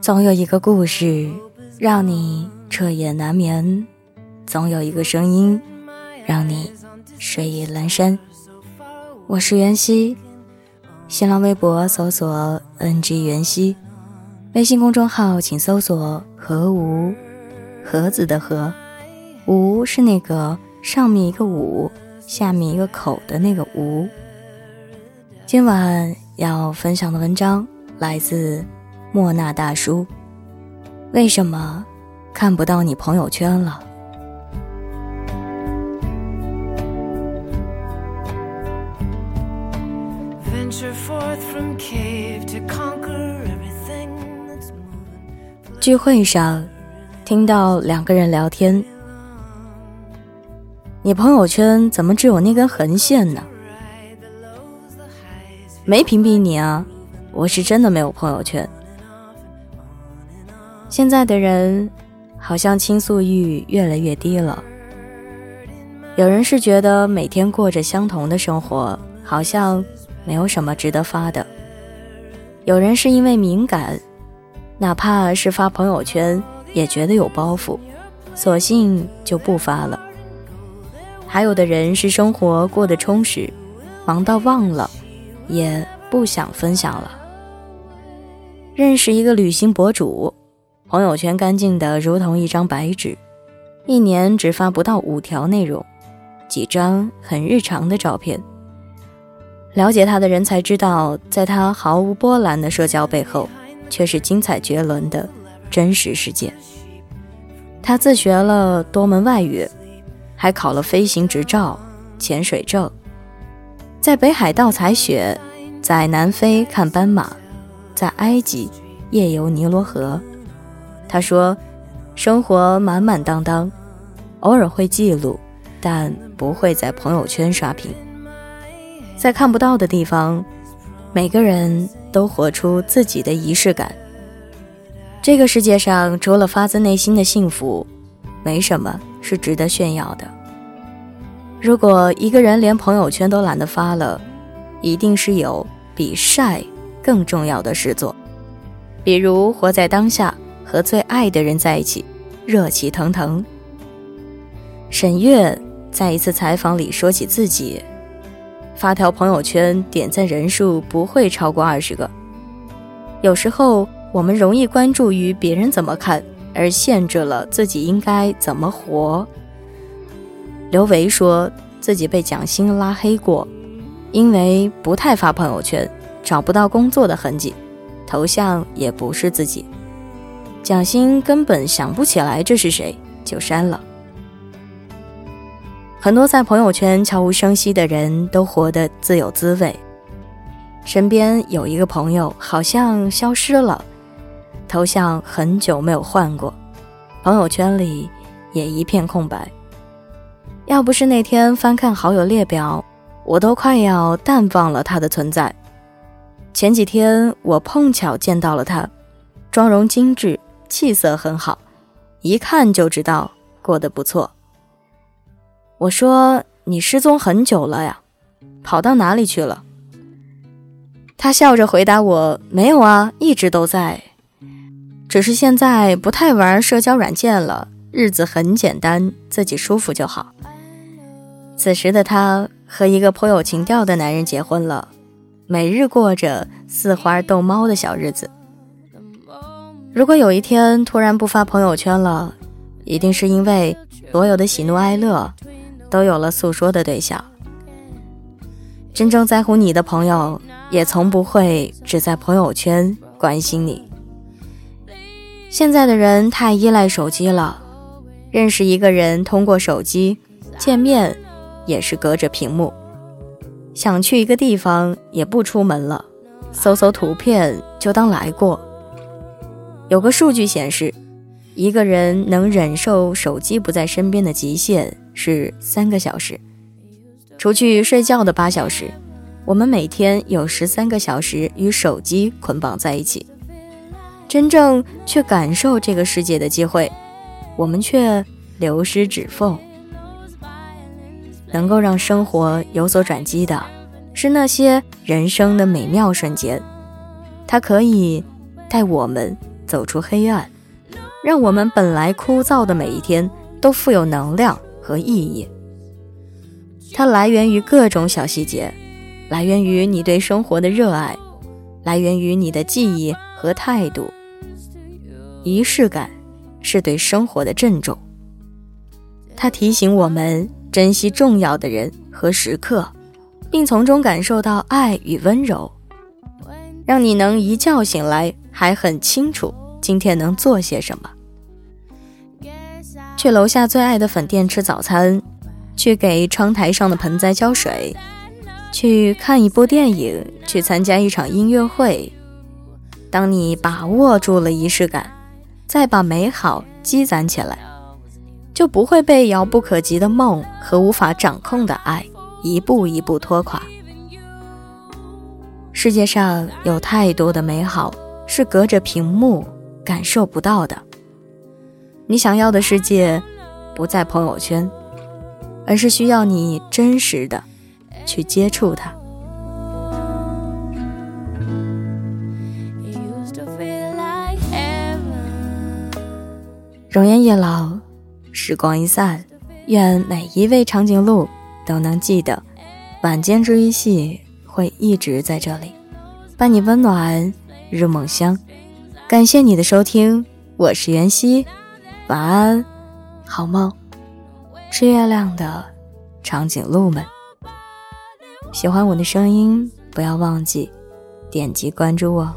总有一个故事让你彻夜难眠，总有一个声音让你睡意阑珊。我是袁熙，新浪微博搜索 “ng 袁熙”，微信公众号请搜索“何无”，盒子的“盒”，无是那个上面一个五，下面一个口的那个无。今晚要分享的文章来自。莫那大叔，为什么看不到你朋友圈了？聚会上，听到两个人聊天，你朋友圈怎么只有那根横线呢？没屏蔽你啊，我是真的没有朋友圈。现在的人好像倾诉欲越来越低了。有人是觉得每天过着相同的生活，好像没有什么值得发的；有人是因为敏感，哪怕是发朋友圈也觉得有包袱，索性就不发了。还有的人是生活过得充实，忙到忘了，也不想分享了。认识一个旅行博主。朋友圈干净的如同一张白纸，一年只发不到五条内容，几张很日常的照片。了解他的人才知道，在他毫无波澜的社交背后，却是精彩绝伦的真实世界。他自学了多门外语，还考了飞行执照、潜水证，在北海道采雪，在南非看斑马，在埃及夜游尼罗河。他说：“生活满满当当，偶尔会记录，但不会在朋友圈刷屏。在看不到的地方，每个人都活出自己的仪式感。这个世界上，除了发自内心的幸福，没什么是值得炫耀的。如果一个人连朋友圈都懒得发了，一定是有比晒更重要的事做，比如活在当下。”和最爱的人在一起，热气腾腾。沈月在一次采访里说起自己，发条朋友圈点赞人数不会超过二十个。有时候我们容易关注于别人怎么看，而限制了自己应该怎么活。刘维说自己被蒋欣拉黑过，因为不太发朋友圈，找不到工作的痕迹，头像也不是自己。蒋欣根本想不起来这是谁，就删了。很多在朋友圈悄无声息的人都活得自有滋味。身边有一个朋友好像消失了，头像很久没有换过，朋友圈里也一片空白。要不是那天翻看好友列表，我都快要淡忘了他的存在。前几天我碰巧见到了他，妆容精致。气色很好，一看就知道过得不错。我说：“你失踪很久了呀，跑到哪里去了？”他笑着回答我：“没有啊，一直都在，只是现在不太玩社交软件了，日子很简单，自己舒服就好。”此时的她和一个颇有情调的男人结婚了，每日过着似花逗猫的小日子。如果有一天突然不发朋友圈了，一定是因为所有的喜怒哀乐都有了诉说的对象。真正在乎你的朋友，也从不会只在朋友圈关心你。现在的人太依赖手机了，认识一个人通过手机见面，也是隔着屏幕。想去一个地方也不出门了，搜搜图片就当来过。有个数据显示，一个人能忍受手机不在身边的极限是三个小时。除去睡觉的八小时，我们每天有十三个小时与手机捆绑在一起。真正去感受这个世界的机会，我们却流失指缝。能够让生活有所转机的，是那些人生的美妙瞬间，它可以带我们走出黑暗，让我们本来枯燥的每一天都富有能量和意义。它来源于各种小细节，来源于你对生活的热爱，来源于你的记忆和态度。仪式感是对生活的郑重，它提醒我们珍惜重要的人和时刻。并从中感受到爱与温柔，让你能一觉醒来还很清楚今天能做些什么。去楼下最爱的粉店吃早餐，去给窗台上的盆栽浇水，去看一部电影，去参加一场音乐会。当你把握住了仪式感，再把美好积攒起来，就不会被遥不可及的梦和无法掌控的爱。一步一步拖垮。世界上有太多的美好是隔着屏幕感受不到的。你想要的世界，不在朋友圈，而是需要你真实的去接触它。容颜易老，时光一散，愿每一位长颈鹿。都能记得，晚间治愈系会一直在这里，伴你温暖入梦乡。感谢你的收听，我是袁熙，晚安，好梦。吃月亮的长颈鹿们，喜欢我的声音，不要忘记点击关注我。